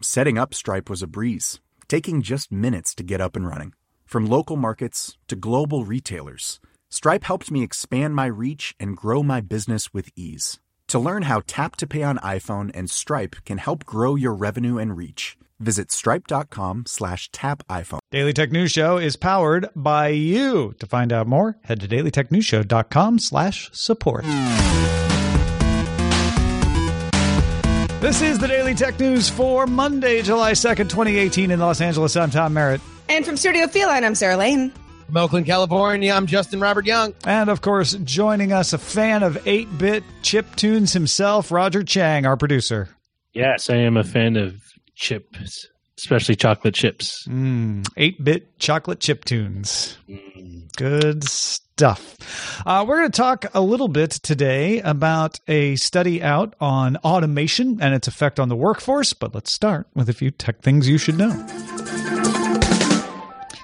Setting up Stripe was a breeze, taking just minutes to get up and running. From local markets to global retailers, Stripe helped me expand my reach and grow my business with ease. To learn how Tap to Pay on iPhone and Stripe can help grow your revenue and reach, visit stripe.com slash tap iPhone. Daily Tech News Show is powered by you. To find out more, head to dailytechnewsshow.com slash support. This is the Daily Tech News for Monday, July 2nd, 2018 in Los Angeles. I'm Tom Merritt. And from Studio Feline, I'm Sarah Lane. From Oakland, California, I'm Justin Robert Young. And of course, joining us, a fan of 8 bit chip tunes himself, Roger Chang, our producer. Yes, I am a fan of chips, especially chocolate chips. 8 mm, bit chocolate chip tunes. Mm. Good stuff. Uh, we're going to talk a little bit today about a study out on automation and its effect on the workforce, but let's start with a few tech things you should know.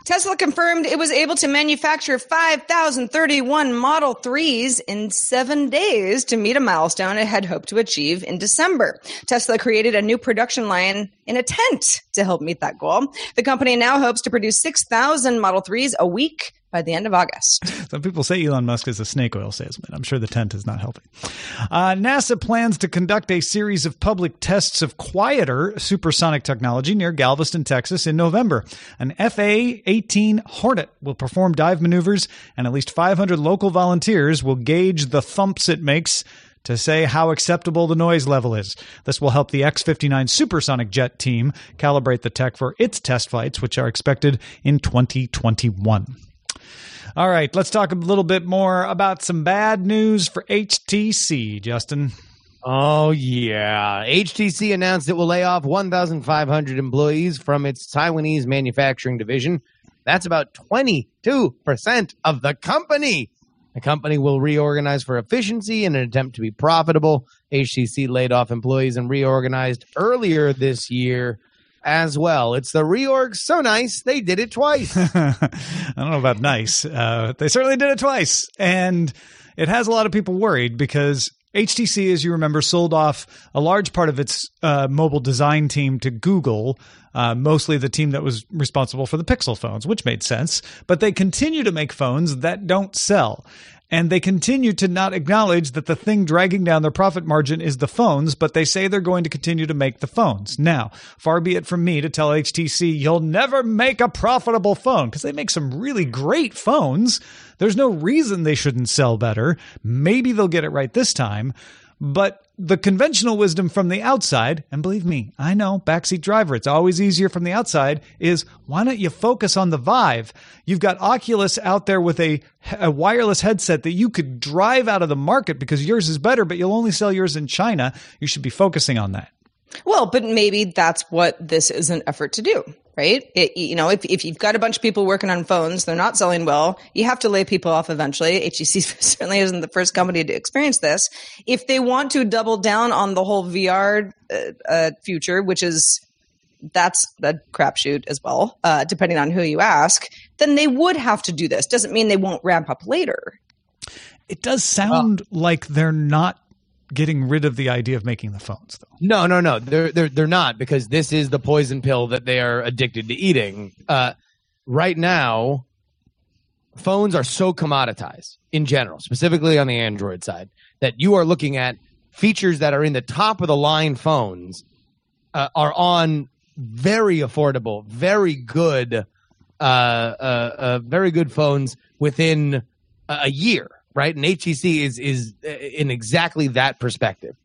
Tesla confirmed it was able to manufacture 5,031 Model 3s in seven days to meet a milestone it had hoped to achieve in December. Tesla created a new production line in a tent to help meet that goal. The company now hopes to produce 6,000 Model 3s a week by the end of August. Some people say Elon Musk is a snake oil salesman. I'm sure the tent is not helping. Uh, NASA plans to conduct a series of public tests of quieter supersonic technology near Galveston, Texas in November. An FA 18 Hornet will perform dive maneuvers, and at least 500 local volunteers will gauge the thumps it makes to say how acceptable the noise level is. This will help the X 59 supersonic jet team calibrate the tech for its test flights, which are expected in 2021. All right, let's talk a little bit more about some bad news for HTC, Justin. Oh, yeah. HTC announced it will lay off 1,500 employees from its Taiwanese manufacturing division. That's about 22% of the company. The company will reorganize for efficiency in an attempt to be profitable. HTC laid off employees and reorganized earlier this year as well. It's the reorg so nice they did it twice. I don't know about nice. Uh, they certainly did it twice, and it has a lot of people worried because HTC, as you remember, sold off a large part of its uh, mobile design team to Google, uh, mostly the team that was responsible for the Pixel phones, which made sense. But they continue to make phones that don't sell. And they continue to not acknowledge that the thing dragging down their profit margin is the phones, but they say they're going to continue to make the phones. Now, far be it from me to tell HTC, you'll never make a profitable phone, because they make some really great phones. There's no reason they shouldn't sell better. Maybe they'll get it right this time. But the conventional wisdom from the outside, and believe me, I know, backseat driver, it's always easier from the outside, is why don't you focus on the Vive? You've got Oculus out there with a, a wireless headset that you could drive out of the market because yours is better, but you'll only sell yours in China. You should be focusing on that. Well, but maybe that's what this is an effort to do, right? It, you know, if, if you've got a bunch of people working on phones, they're not selling well, you have to lay people off eventually. HTC certainly isn't the first company to experience this. If they want to double down on the whole VR uh, uh, future, which is that's a crapshoot as well, uh, depending on who you ask, then they would have to do this. Doesn't mean they won't ramp up later. It does sound like they're not getting rid of the idea of making the phones though. No, no, no. They're they're they're not because this is the poison pill that they are addicted to eating. Uh, right now, phones are so commoditized in general, specifically on the Android side, that you are looking at features that are in the top of the line phones uh, are on very affordable, very good, uh, uh, uh, very good phones within a a year, right? And HTC is is uh, in exactly that perspective.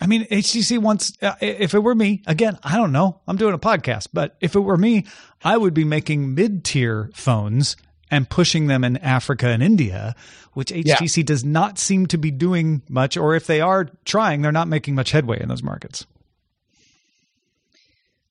I mean, HTC wants, uh, if it were me, again, I don't know. I'm doing a podcast, but if it were me, I would be making mid tier phones and pushing them in Africa and India, which HTC does not seem to be doing much. Or if they are trying, they're not making much headway in those markets.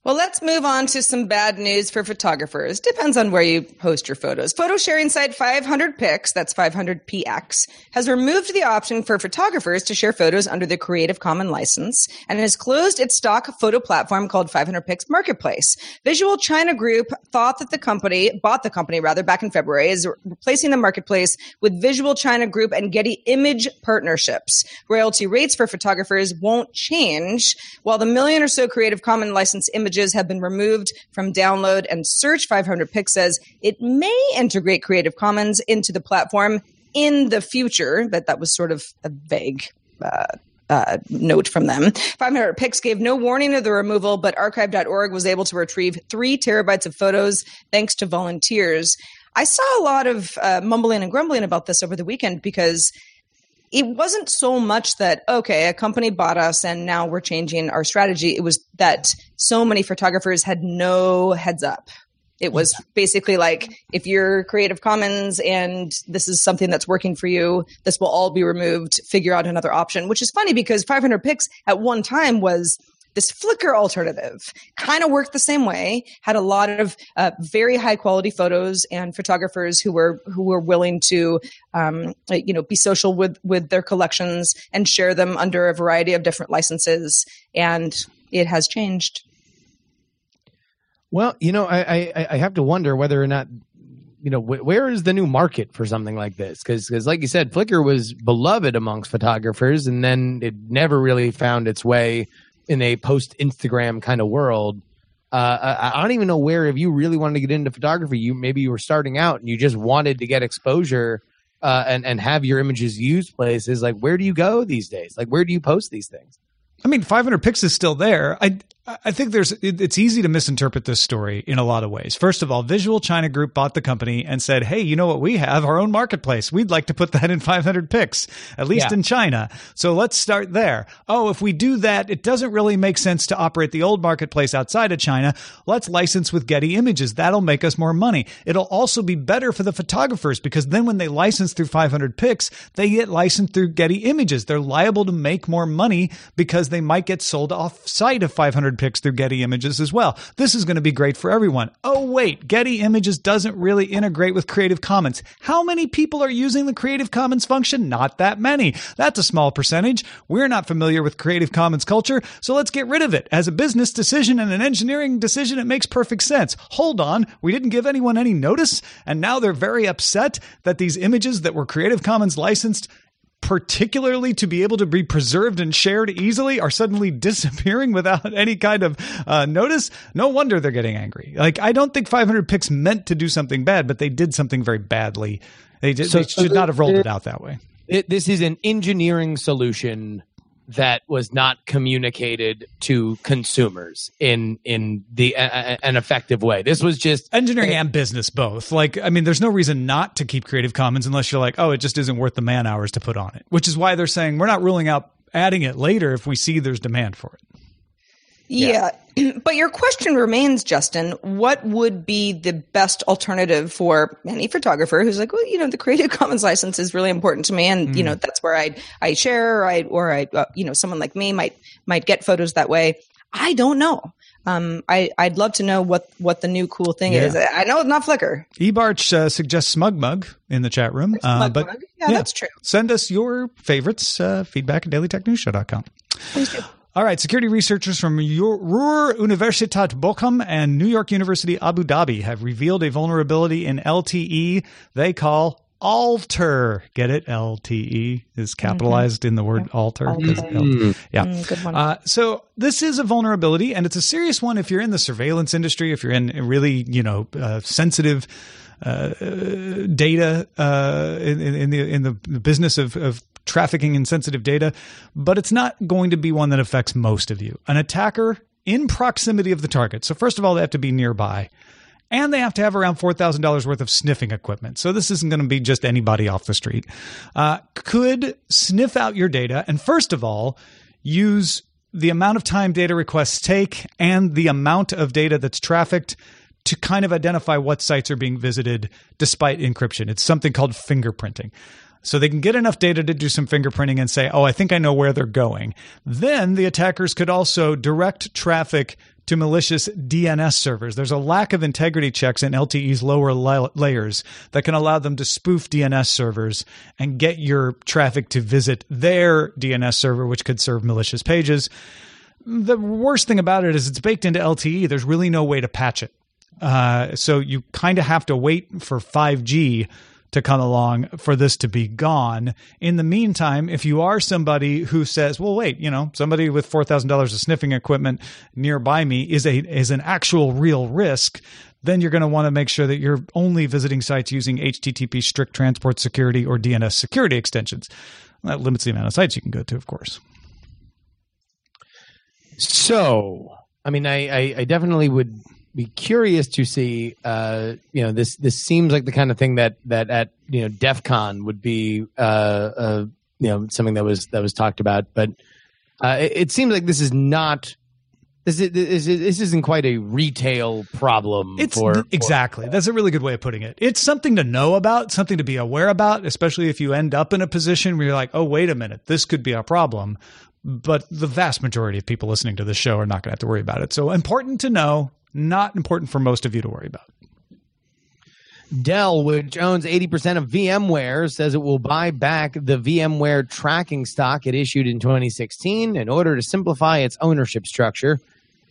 Well, let's move on to some bad news for photographers. Depends on where you post your photos. Photo sharing site 500 Pics, that's 500px, has removed the option for photographers to share photos under the Creative Commons license and has closed its stock photo platform called 500 Pics Marketplace. Visual China Group thought that the company, bought the company rather back in February, is replacing the marketplace with Visual China Group and Getty Image partnerships. Royalty rates for photographers won't change, while the million or so Creative Commons license images have been removed from download and search. 500 Pics says it may integrate Creative Commons into the platform in the future, but that was sort of a vague uh, uh, note from them. 500 Pics gave no warning of the removal, but archive.org was able to retrieve three terabytes of photos thanks to volunteers. I saw a lot of uh, mumbling and grumbling about this over the weekend because it wasn't so much that okay a company bought us and now we're changing our strategy. It was that so many photographers had no heads up. It was basically like if you're creative commons and this is something that's working for you this will all be removed. Figure out another option which is funny because 500 pics at one time was this Flickr alternative kind of worked the same way. Had a lot of uh, very high quality photos and photographers who were who were willing to, um, you know, be social with with their collections and share them under a variety of different licenses. And it has changed. Well, you know, I I, I have to wonder whether or not you know wh- where is the new market for something like this because like you said flickr was beloved amongst photographers and then it never really found its way in a post instagram kind of world uh, I, I don't even know where if you really wanted to get into photography you maybe you were starting out and you just wanted to get exposure uh, and and have your images used places like where do you go these days? Like where do you post these things I mean, 500 pics is still there. I I think there's it, it's easy to misinterpret this story in a lot of ways. First of all, Visual China Group bought the company and said, "Hey, you know what we have? Our own marketplace. We'd like to put that in 500 pics, at least Yeah. in China. So let's start there. Oh, if we do that, it doesn't really make sense to operate the old marketplace outside of China. Let's license with Getty Images. That'll make us more money. It'll also be better for the photographers because then when they license through 500 pics, they get licensed through Getty Images. They're liable to make more money because they might get sold off site of 500 pics through Getty Images as well. This is going to be great for everyone. Oh, wait, Getty Images doesn't really integrate with Creative Commons. How many people are using the Creative Commons function? Not that many. That's a small percentage. We're not familiar with Creative Commons culture, so let's get rid of it. As a business decision and an engineering decision, it makes perfect sense. Hold on, we didn't give anyone any notice, and now they're very upset that these images that were Creative Commons licensed particularly to be able to be preserved and shared easily are suddenly disappearing without any kind of uh, notice. No wonder they're getting angry. Like i don't think 500 picks meant to do something bad but they did something very badly. They, did, So- they should not have rolled it out that way. It, this is an engineering solution that was not communicated to consumers in in the an effective way. This was just engineering and business both like i mean there's no reason not to keep creative commons unless you're like oh it just isn't worth the man hours to put on it which is why they're saying we're not ruling out adding it later if we see there's demand for it Yeah. But your question remains, Justin, what would be the best alternative for any photographer who's like, well, you know, the Creative Commons license is really important to me. And, you know, that's where I, I share or I, or I, uh, you know, someone like me might, might get photos that way. I don't know. Um, I, I'd love to know what, what the new cool thing Yeah. is. I know it's not Flickr. ebarch uh, suggests Smug Mug in the chat room uh, Smug but Mug. yeah, that's true. send us your favorites uh, feedback at dailytechnewsshow.com Please do. All right security researchers from ruhr universitat bochum and new york university abu dhabi have revealed a vulnerability in lte they call alter. Get it? Lte is capitalized in the word alter 'cause L- yeah. Mm, good one. uh, so this is a vulnerability, and it's a serious one if you're in the surveillance industry, if you're in really you know uh, sensitive uh, data uh, in, in in the in the business of, of trafficking in sensitive data. But it's not going to be one that affects most of you. An attacker in proximity of the target. So, first of all, they have to be nearby. And they have to have around $4,000 worth of sniffing equipment. So, this isn't going to be just anybody off the street. Uh, could sniff out your data. And first of all, use the amount of time data requests take and the amount of data that's trafficked to kind of identify what sites are being visited despite encryption. It's something called fingerprinting. So they can get enough data to do some fingerprinting and say, oh, I think I know where they're going. Then the attackers could also direct traffic to malicious DNS servers. There's a lack of integrity checks in LTE's lower la- layers that can allow them to spoof DNS servers and get your traffic to visit their DNS server, which could serve malicious pages. The worst thing about it is it's baked into LTE. There's really no way to patch it. Uh, so you kind of have to wait for 5G to come along for this to be gone. In the meantime, if you are somebody who says, "Well, wait, you know, somebody with four thousand dollars of sniffing equipment nearby me is a is an actual real risk," then you're going to want to make sure that you're only visiting sites using HTTP strict transport security or DNS security extensions. That limits the amount of sites you can go to, of course. So, I mean, I, I, I definitely would be curious to see. Uh, you know, this this seems like the kind of thing that that at you know DEF CON would be uh, uh, you know something that was that was talked about, but uh, it, it seems like this is not. This, is, this, this isn't quite a retail problem. It's for, exactly. For, That's a really good way of putting it. It's something to know about, something to be aware about, especially if you end up in a position where you're like, "Oh, wait a minute, this could be a problem." But the vast majority of people listening to this show are not going to have to worry about it. So important to know, not important for most of you to worry about. Dell, which owns 80% of VMware, says it will buy back the VMware tracking stock it issued in 2016 in order to simplify its ownership structure.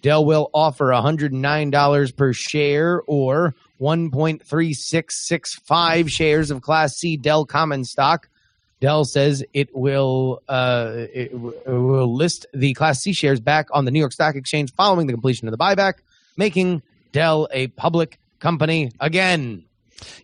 Dell will offer $109 per share or 1.3665 shares of Class C Dell common stock. Dell says it will uh, it will list the Class C shares back on the New York Stock Exchange following the completion of the buyback, making Dell a public company again.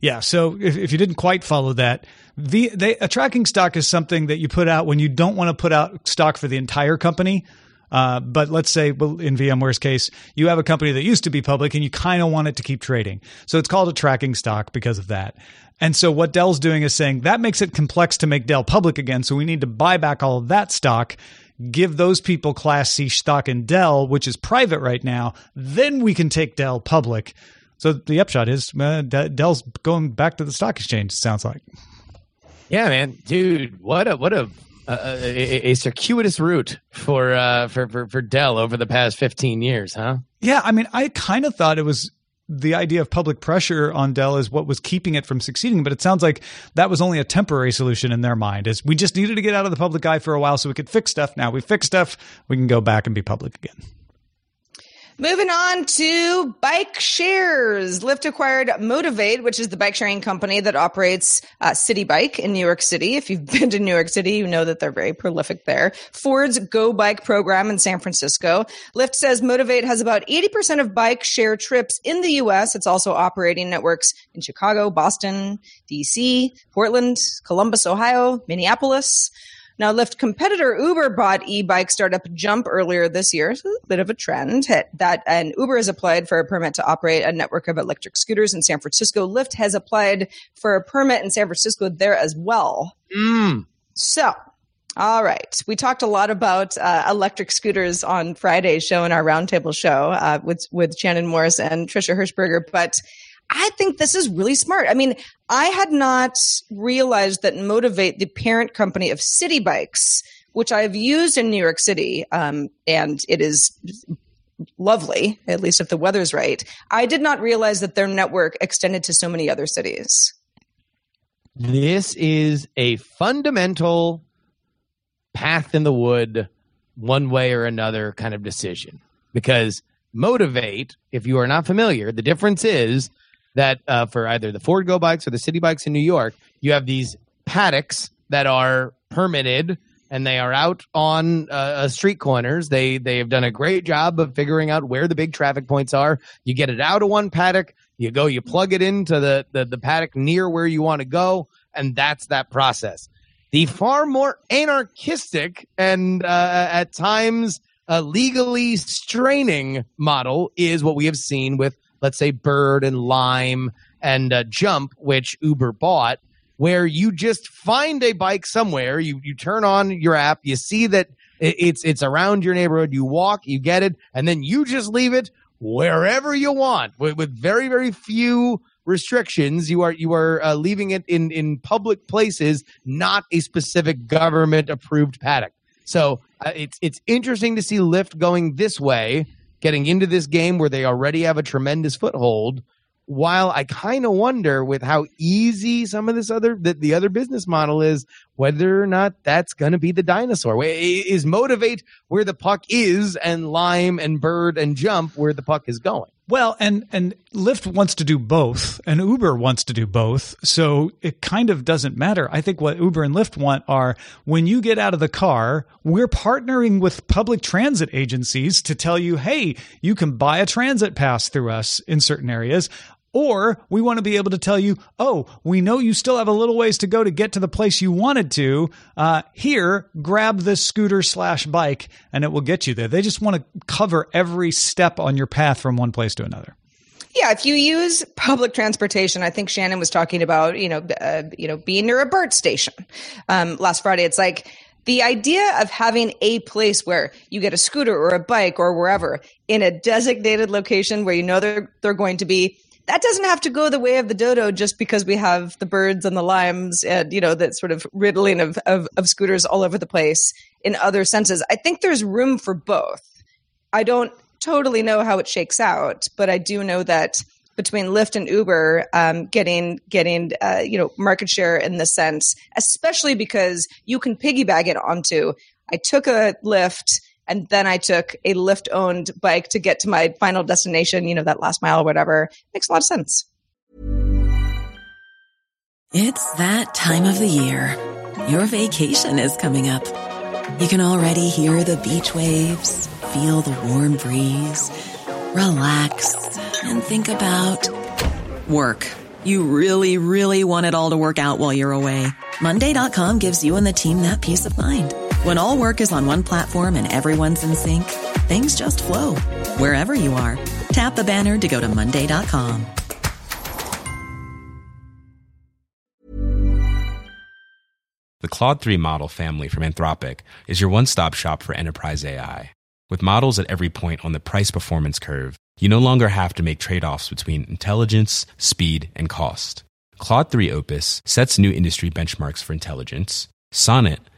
Yeah. So if, if you didn't quite follow that, the they, a tracking stock is something that you put out when you don't want to put out stock for the entire company. Uh, but let's say, well, in VMware's case, you have a company that used to be public and you kind of want it to keep trading. So it's called a tracking stock because of that. And so what Dell's doing is saying that makes it complex to make Dell public again. So we need to buy back all of that stock, give those people Class C stock in Dell, which is private right now. Then we can take Dell public. So the upshot is uh, Dell's going back to the stock exchange. Sounds like. Yeah, man, dude, what a what a a, a, circuitous route for, uh, for for for Dell over the past fifteen years, huh? Yeah, I mean, I kind of thought it was the idea of public pressure on Dell is what was keeping it from succeeding, but it sounds like that was only a temporary solution in their mind. Is we just needed to get out of the public eye for a while so we could fix stuff. Now we fix stuff, we can go back and be public again. Moving on to bike shares. Lyft acquired Motivate, which is the bike sharing company that operates uh, Citi Bike in New York City. If you've been to New York City, you know that they're very prolific there. Ford's Go Bike program in San Francisco. Lyft says Motivate has about 80% of bike share trips in the U.S. It's also operating networks in Chicago, Boston, D.C., Portland, Columbus, Ohio, Minneapolis. Now, Lyft competitor Uber bought e-bike startup Jump earlier this year. So a bit of a trend that, and Uber has applied for a permit to operate a network of electric scooters in San Francisco. Lyft has applied for a permit in San Francisco there as well. Mm. So, all right. We talked a lot about uh, electric scooters on Friday's show in our roundtable show uh, with with Shannon Morse and Trisha Hirschberger, but I think this is really smart. I mean, I had not realized that Motivate, the parent company of Citi Bikes, which I've used in New York City, um, and it is lovely, at least if the weather's right. I did not realize that their network extended to so many other cities. This is a fundamental path in the wood, one way or another kind of decision. Because Motivate, if you are not familiar, the difference is that uh, for either the Ford Go bikes or the Citi bikes in New York, you have these paddocks that are permitted and they are out on uh, uh, street corners. They they have done a great job of figuring out where the big traffic points are. You get it out of one paddock, you go, you plug it into the the, the paddock near where you want to go, and that's that process. The far more anarchistic and uh, at times a legally straining model is what we have seen with, let's say, Bird and Lime and uh, Jump, which Uber bought, where you just find a bike somewhere, you you turn on your app, you see that it- it's it's around your neighborhood, you walk, you get it, and then you just leave it wherever you want with, with very very few restrictions. You are you are uh, leaving it in in public places not a specific government approved paddock. So uh, it's it's interesting to see Lyft going this way, getting into this game where they already have a tremendous foothold. While I kind of wonder with how easy some of this other the, the other business model is, whether or not that's going to be the dinosaur. Is motivate where the puck is, and lime and bird and jump where the puck is going. Well, and and Lyft wants to do both, and Uber wants to do both. So it kind of doesn't matter. I think what Uber and Lyft want are when you get out of the car, we're partnering with public transit agencies to tell you, hey, you can buy a transit pass through us in certain areas. Or we want to be able to tell you, oh, we know you still have a little ways to go to get to the place you wanted to. Uh, here, grab this scooter slash bike, and it will get you there. They just want to cover every step on your path from one place to another. Yeah, if you use public transportation, I think Shannon was talking about, you know, uh, you know, being near a BART station um, last Friday. It's like the idea of having a place where you get a scooter or a bike or wherever in a designated location where you know they're they're going to be. That doesn't have to go the way of the dodo just because we have the birds and the limes and you know that sort of riddling of, of, of scooters all over the place in other senses. I think there's room for both. I don't totally know how it shakes out, but I do know that between Lyft and Uber, um, getting getting uh, you know market share in the sense, especially because you can piggyback it onto. I took a Lyft and then I took a Lyft owned bike to get to my final destination. You know that last mile or whatever makes a lot of sense. It's that time of the year. Your vacation is coming up. You can already hear the beach waves, feel the warm breeze, relax, and think about work. You really, really want it all to work out while you're away. Monday.com gives you and the team that peace of mind. When all work is on one platform and everyone's in sync, things just flow wherever you are. Tap the banner to go to Monday.com. The Claude 3 model family from Anthropic is your one stop shop for enterprise AI. With models at every point on the price performance curve, you no longer have to make trade offs between intelligence, speed, and cost. Claude 3 Opus sets new industry benchmarks for intelligence. Sonnet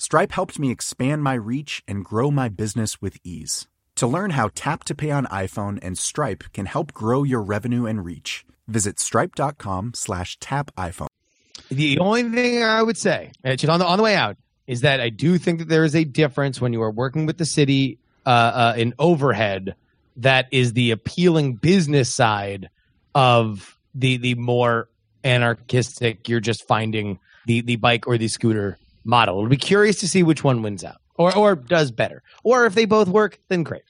Stripe helped me expand my reach and grow my business with ease. To learn how Tap to Pay on iPhone and Stripe can help grow your revenue and reach, visit stripe.com slash tap iPhone. The only thing I would say, on the on the way out, is that I do think that there is a difference when you are working with the city uh, uh, in overhead. That is the appealing business side of the the more anarchistic. You're just finding the the bike or the scooter model. It'll be curious to see which one wins out, or or does better, or if they both work, then great.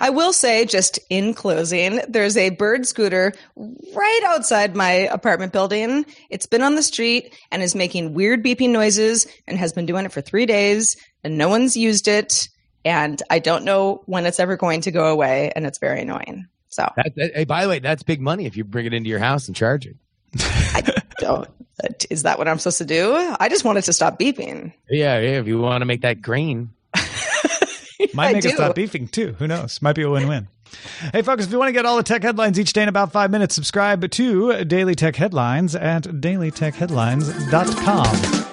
I will say, just in closing, there's a bird scooter right outside my apartment building. It's been on the street and is making weird beeping noises and has been doing it for three days, and no one's used it. And I don't know when it's ever going to go away, and it's very annoying. So That, that- hey, by the way, that's big money if you bring it into your house and charge it. I don't. Is that what I'm supposed to do? I just want it to stop beeping. Yeah, yeah. If you want to make that green, Might I make it stop beefing too. Who knows? Might be a win win. Hey, folks, if you want to get all the tech headlines each day in about five minutes, subscribe to Daily Tech Headlines at dailytechheadlines.com.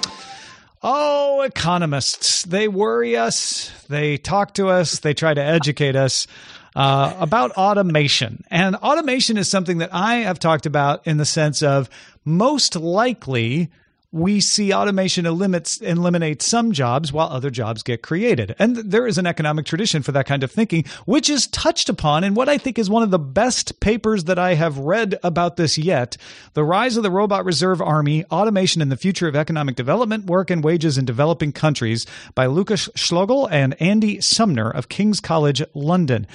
Oh, economists. They worry us, they talk to us, they try to educate us. Uh, about automation. And automation is something that I have talked about in the sense of most likely we see automation eliminates, eliminate some jobs while other jobs get created. And there is an economic tradition for that kind of thinking, which is touched upon in what I think is one of the best papers that I have read about this yet The Rise of the Robot Reserve Army Automation and the Future of Economic Development, Work and Wages in Developing Countries by Lukas Schlogl and Andy Sumner of King's College London.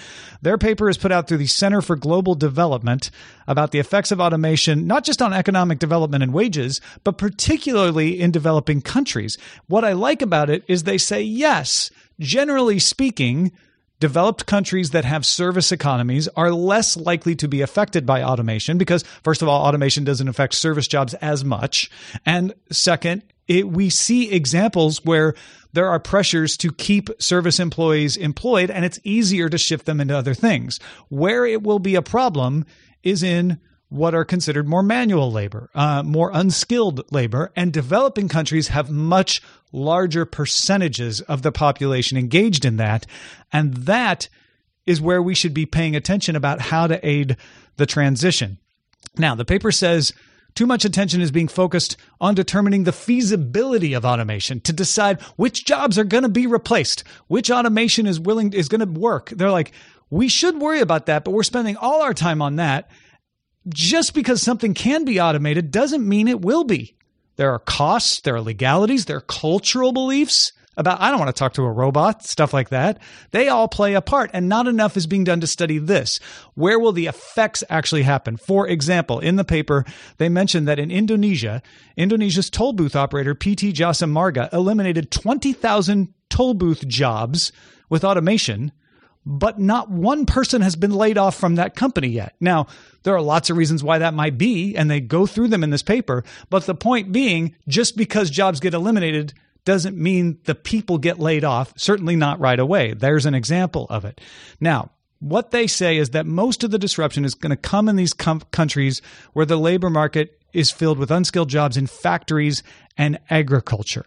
Their paper is put out through the Center for Global Development about the effects of automation, not just on economic development and wages, but particularly particularly in developing countries. What I like about it is they say, yes, generally speaking, developed countries that have service economies are less likely to be affected by automation because, first of all, automation doesn't affect service jobs as much. And second, it, we see examples where there are pressures to keep service employees employed and it's easier to shift them into other things. Where it will be a problem is in what are considered more manual labor, uh, more unskilled labor, and developing countries have much larger percentages of the population engaged in that. And that is where we should be paying attention about how to aid the transition. Now, the paper says too much attention is being focused on determining the feasibility of automation to decide which jobs are going to be replaced, which automation is willing is going to work. They're like, we should worry about that, but we're spending all our time on that just because something can be automated doesn't mean it will be. There are costs, there are legalities, there are cultural beliefs about, I don't want to talk to a robot, stuff like that. They all play a part, and not enough is being done to study this. Where will the effects actually happen? For example, in the paper, they mentioned that in Indonesia, Indonesia's toll booth operator PT Jasa Marga eliminated 20,000 toll booth jobs with automation but not one person has been laid off from that company yet. Now, there are lots of reasons why that might be, and they go through them in this paper. But the point being, just because jobs get eliminated doesn't mean the people get laid off, certainly not right away. There's an example of it. Now, what they say is that most of the disruption is going to come in these com- countries where the labor market is filled with unskilled jobs in factories and agriculture.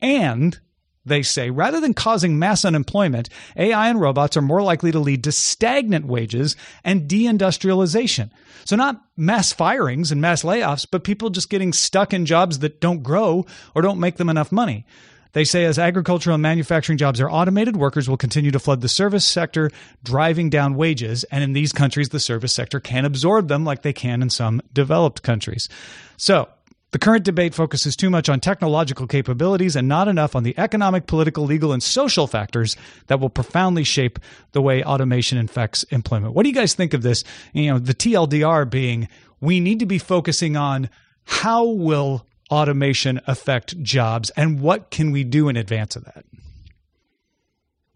And they say, rather than causing mass unemployment, AI and robots are more likely to lead to stagnant wages and deindustrialization. So, not mass firings and mass layoffs, but people just getting stuck in jobs that don't grow or don't make them enough money. They say as agricultural and manufacturing jobs are automated, workers will continue to flood the service sector, driving down wages. And in these countries, the service sector can absorb them like they can in some developed countries. So, the current debate focuses too much on technological capabilities and not enough on the economic, political, legal, and social factors that will profoundly shape the way automation affects employment. What do you guys think of this? You know, the TLDR being we need to be focusing on how will automation affect jobs and what can we do in advance of that?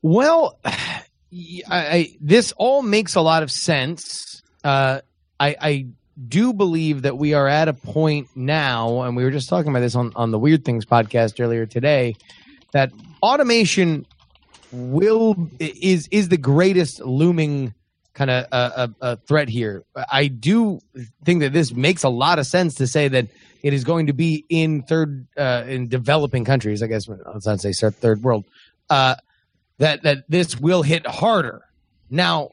Well, I, I, this all makes a lot of sense. Uh, I, I do believe that we are at a point now, and we were just talking about this on, on the Weird Things podcast earlier today, that automation will is is the greatest looming kind of a, a, a, threat here. I do think that this makes a lot of sense to say that it is going to be in third uh, in developing countries. I guess let's not say third world. Uh, that that this will hit harder. Now,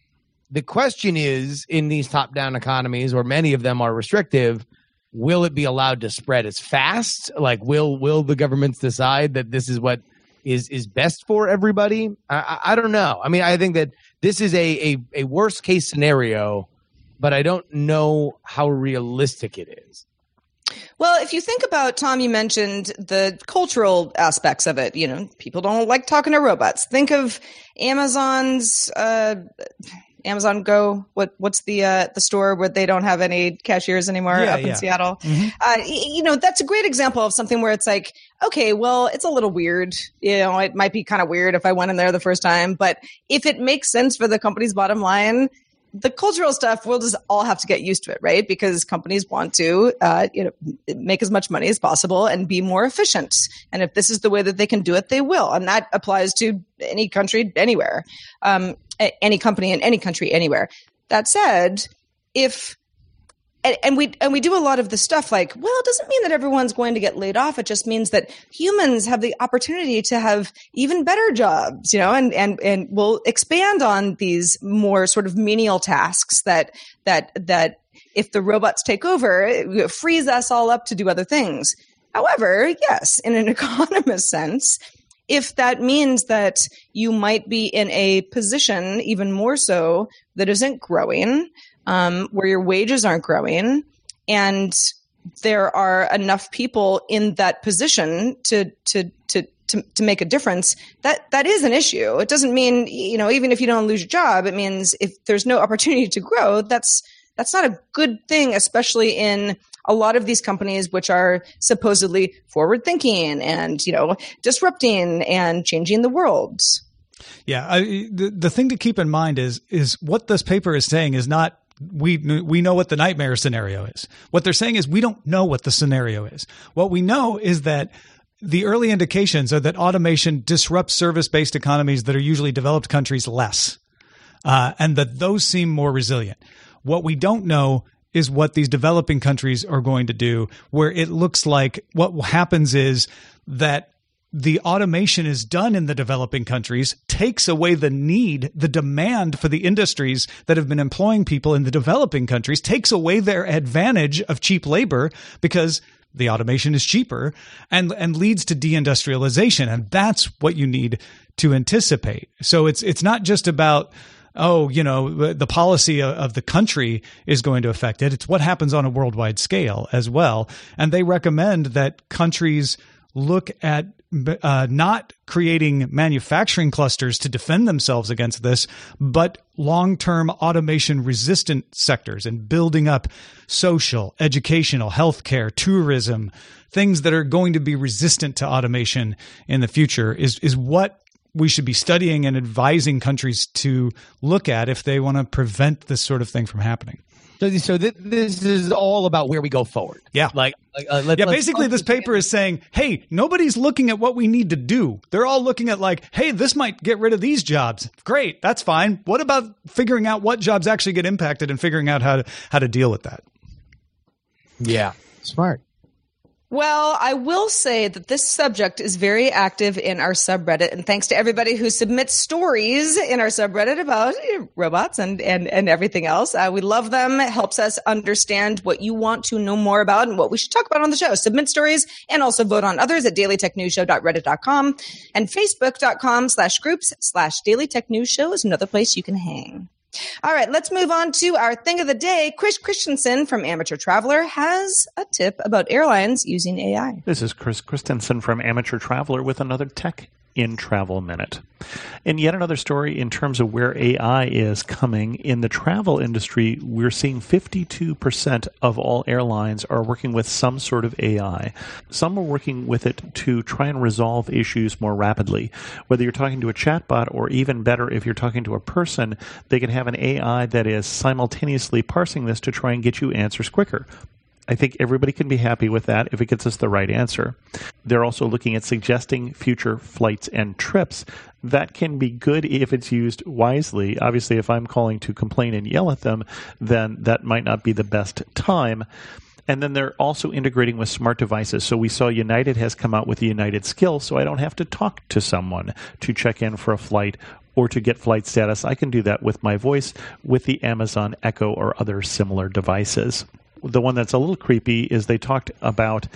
the question is in these top down economies, or many of them are restrictive, will it be allowed to spread as fast? Like, will will the governments decide that this is what is is best for everybody? I, I don't know. I mean, I think that this is a, a, a worst case scenario, but I don't know how realistic it is. Well, if you think about Tom, you mentioned the cultural aspects of it. You know, people don't like talking to robots. Think of Amazon's uh, Amazon Go. What what's the uh, the store where they don't have any cashiers anymore yeah, up in Seattle? Mm-hmm. Uh, you know, that's a great example of something where it's like, okay, well, it's a little weird. You know, it might be kind of weird if I went in there the first time, but if it makes sense for the company's bottom line, the cultural stuff, we'll just all have to get used to it, right? Because companies want to, uh, you know, make as much money as possible and be more efficient. And if this is the way that they can do it, they will. And that applies to any country, anywhere, um, any company in any country, anywhere. That said, if and, and, we and we do a lot of the stuff like well it doesn't mean that everyone's going to get laid off. It just means that humans have the opportunity to have even better jobs you know and and and we'll expand on these more sort of menial tasks that that that if the robots take over frees us all up to do other things. However yes in an economist sense if that means that you might be in a position even more so that isn't growing um, where your wages aren't growing. And there are enough people in that position to to to to, to make a difference. That that is an issue. It doesn't mean you know even if you don't lose your job it means if there's no opportunity to grow that's that's not a good thing especially in a lot of these companies which are supposedly forward thinking and you know disrupting and changing the world. Yeah I, the, the thing to keep in mind is is what this paper is saying is not we we know what the nightmare scenario is. What they're saying is we don't know what the scenario is. What we know is that the early indications are that automation disrupts service-based economies that are usually developed countries less, uh, and that those seem more resilient. What we don't know is what these developing countries are going to do, where it looks like what happens is that the automation is done in the developing countries takes away the need, the demand for the industries that have been employing people in the developing countries, takes away their advantage of cheap labor because the automation is cheaper and and leads to deindustrialization and that's what you need to anticipate. So it's it's not just about oh, you know, the policy of the country is going to affect it. It's what happens on a worldwide scale as well. And they recommend that countries look at uh, not creating manufacturing clusters to defend themselves against this, but long term automation resistant sectors and building up social, educational, healthcare, tourism, things that are going to be resistant to automation in the future is, is what we should be studying and advising countries to look at if they want to prevent this sort of thing from happening. So, so th- this is all about where we go forward. Yeah, like, like uh, let, yeah. Basically, this paper is saying, "Hey, nobody's looking at what we need to do. They're all looking at like, hey, this might get rid of these jobs. Great, that's fine. What about figuring out what jobs actually get impacted and figuring out how to how to deal with that?" Yeah, smart. Well, I will say that this subject is very active in our subreddit, and thanks to everybody who submits stories in our subreddit about robots and and and everything else. Uh, we love them. It helps us understand what you want to know more about and what we should talk about on the show. Submit stories and also vote on others at dailytechnewsshow.reddit.com and facebook.com slash groups slash dailytechnewsshow is another place you can hang. All right, let's move on to our thing of the day. Chris Christensen from Amateur Traveler has a tip about airlines using AI. This is Chris Christensen from Amateur Traveler with another tech in Travel Minute. And yet another story in terms of where AI is coming in the travel industry, we're seeing 52% of all airlines are working with some sort of AI. Some are working with it to try and resolve issues more rapidly. Whether you're talking to a chatbot or even better, if you're talking to a person, they can have an AI that is simultaneously parsing this to try and get you answers quicker. I think everybody can be happy with that if it gets us the right answer. They're also looking at suggesting future flights and trips. That can be good if it's used wisely. Obviously, if I'm calling to complain and yell at them, then that might not be the best time. And then they're also integrating with smart devices. So we saw United has come out with the United Skill, so I don't have to talk to someone to check in for a flight or to get flight status. I can do that with my voice with the Amazon Echo or other similar devices the one that's a little creepy is they talked about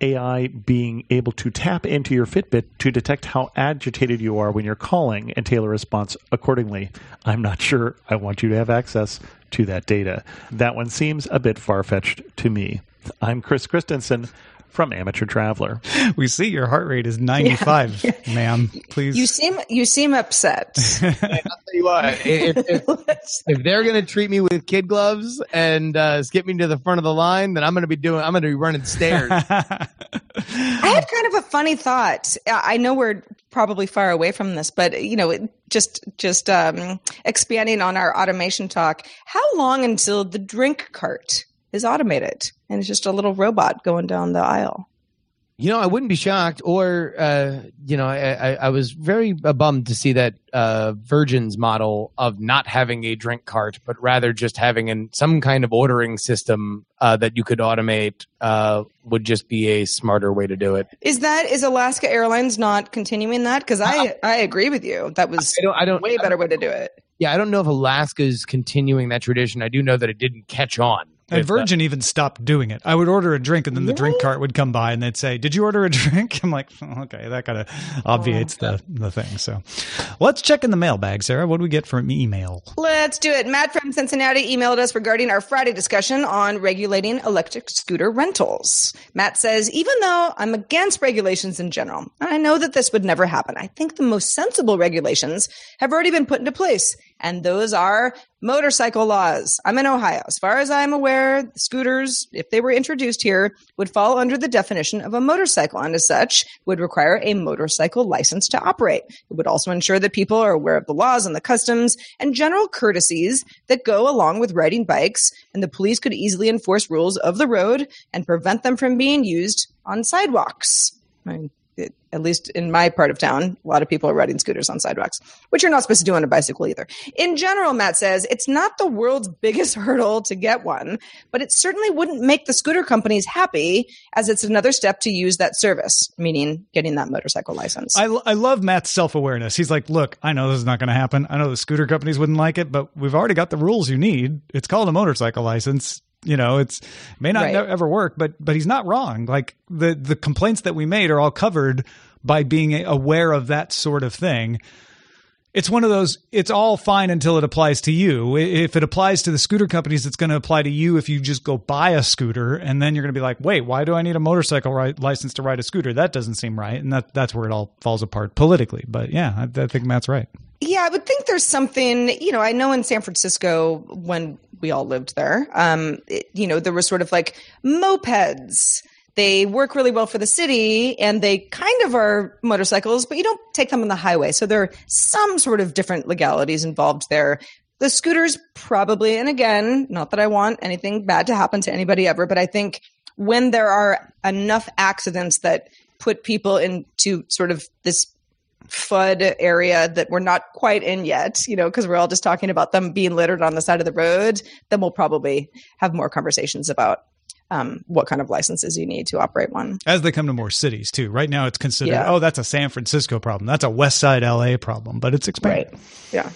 AI being able to tap into your Fitbit to detect how agitated you are when you're calling and tailor a response accordingly. I'm not sure I want you to have access to that data. That one seems a bit far fetched to me. I'm Chris Christensen from Amateur Traveler. We see your heart rate is 95, yeah. ma'am. Please. You seem you seem upset. I'll tell you what, if, if, if they're going to treat me with kid gloves and uh, skip me to the front of the line, then I'm going to be doing. I'm going to be running stairs. I had kind of a funny thought. I know we're probably far away from this, but you know, just just um, expanding on our automation talk. How long until the drink cart is automated and it's just a little robot going down the aisle? You know, I wouldn't be shocked, or uh, you know, I, I, I was very uh, bummed to see that uh, Virgin's model of not having a drink cart, but rather just having an, some kind of ordering system uh, that you could automate uh, would just be a smarter way to do it. Is that is Alaska Airlines not continuing that? Because I I agree with you. That was I don't, I don't way better way to do it. Yeah, I don't know if Alaska is continuing that tradition. I do know that it didn't catch on. And with, Virgin even stopped doing it. I would order a drink, and then the drink cart would come by, and they'd say, "Did you order a drink?" I'm like, oh, "Okay, that kind of obviates the the thing." So, let's check in the mailbag, Sarah. What do we get from email? Let's do it. Matt from Cincinnati emailed us regarding our Friday discussion on regulating electric scooter rentals. Matt says, even though I'm against regulations in general, and I know that this would never happen, I think the most sensible regulations have already been put into place. And those are motorcycle laws. I'm in Ohio. As far as I'm aware, scooters, if they were introduced here, would fall under the definition of a motorcycle and as such would require a motorcycle license to operate. It would also ensure that people are aware of the laws and the customs and general courtesies that go along with riding bikes, and the police could easily enforce rules of the road and prevent them from being used on sidewalks. I at least in my part of town, a lot of people are riding scooters on sidewalks, which you're not supposed to do on a bicycle either. In general, Matt says it's not the world's biggest hurdle to get one, but it certainly wouldn't make the scooter companies happy as it's another step to use that service, meaning getting that motorcycle license. I, I love Matt's self awareness. He's like, look, I know this is not going to happen. I know the scooter companies wouldn't like it, but we've already got the rules you need. It's called a motorcycle license you know it's may not Right. ne- ever work but but he's not wrong like the the complaints that we made are all covered by being aware of that sort of thing it's one of those it's all fine until it applies to you if it applies to the scooter companies it's going to apply to you if you just go buy a scooter and then you're going to be like wait why do i need a motorcycle ri- license to ride a scooter that doesn't seem right and that that's where it all falls apart politically but yeah i, I think matt's right Yeah, I would think there's something, you know, I know in San Francisco when we all lived there, um, it, you know, there was sort of like mopeds. They work really well for the city and they kind of are motorcycles, but you don't take them on the highway. So there are some sort of different legalities involved there. The scooters probably, and again, not that I want anything bad to happen to anybody ever, but I think when there are enough accidents that put people into sort of this FUD area that we're not quite in yet, you know, because we're all just talking about them being littered on the side of the road, then we'll probably have more conversations about um, what kind of licenses you need to operate one. as they come to more cities too right now it's considered Yeah. oh that's a san francisco problem that's a west side la problem but it's expanding Right. Yeah.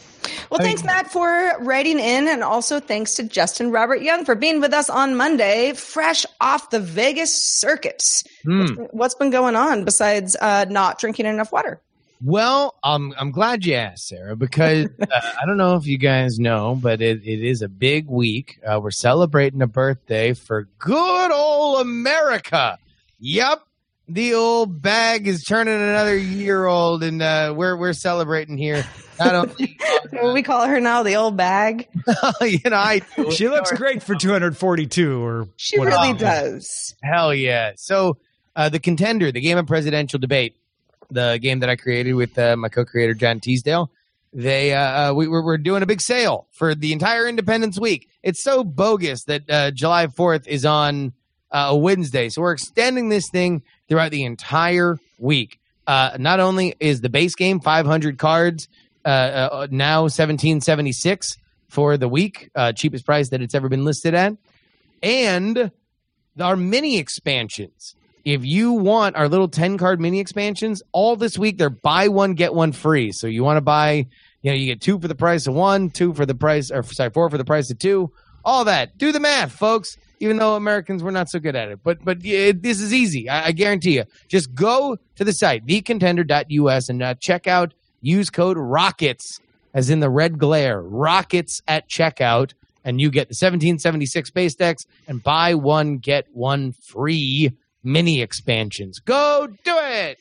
Well, thanks, Matt, for writing in. And also thanks to Justin Robert Young for being with us on Monday, fresh off the Vegas circuits. What's, been, what's been going on besides uh, not drinking enough water? Well, um, I'm glad you asked, Sarah, because uh, I don't know if you guys know, but it, it is a big week. Uh, we're celebrating a birthday for good old America. Yep. The old bag is turning another year old, and uh, we're we're celebrating here. Not only, we call her now the old bag. you know, I do. she looks great for 242 or She whatever. really does. Hell yeah! So, uh, the contender, the game of presidential debate, the game that I created with uh, my co-creator John Teasdale. They uh, uh, we, we're, we're doing a big sale for the entire Independence Week. It's so bogus that uh, July Fourth is on uh, a Wednesday, so we're extending this thing throughout the entire week. Uh, not only is the base game 500 cards now 1776 for the week, cheapest price that it's ever been listed at, and our mini expansions. If you want our little 10 card mini expansions, all this week they're buy one, get one free. So you want to buy, you know, you get two for the price of one, two for the price, or sorry, four for the price of two, all that. Do the math, folks. Even though Americans were not so good at it, but but yeah, this is easy. I, I guarantee you. Just go to the site thecontender.us and uh, check out. Use code Rockets, as in the red glare, Rockets at checkout, and you get the 1776 base decks and buy one get one free mini expansions. Go do it.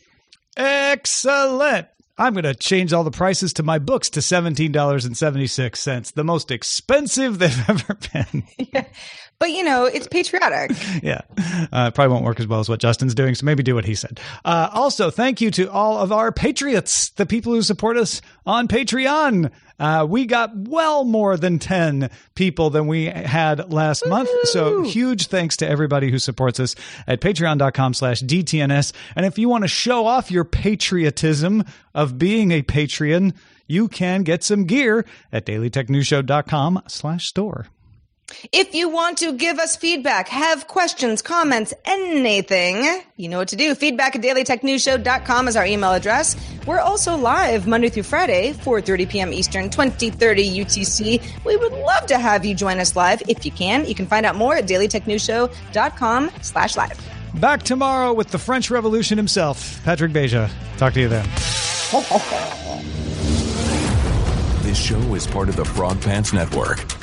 Excellent. I'm going to change all the prices to my books to $17.76, the most expensive they've ever been. But But you know, it's patriotic. yeah. Uh, it probably won't work as well as what Justin's doing, so maybe do what he said. Uh, also, thank you to all of our patriots, the people who support us on Patreon. Uh, we got well more than 10 people than we had last month. So huge thanks to everybody who supports us at patreon.com slash DTNS. And if you want to show off your patriotism of being a Patreon, you can get some gear at dailytechnewsshow.com slash store. If you want to give us feedback, have questions, comments, anything, you know what to do. Feedback at dailytechnewsshow.com is our email address. We're also live Monday through Friday, 4.30 p.m. Eastern, 2030 UTC. We would love to have you join us live. If you can, you can find out more at dailytechnewsshow.com slash live. Back tomorrow with the French Revolution himself, Patrick Beja. Talk to you then. This show is part of the Frog Pants Network.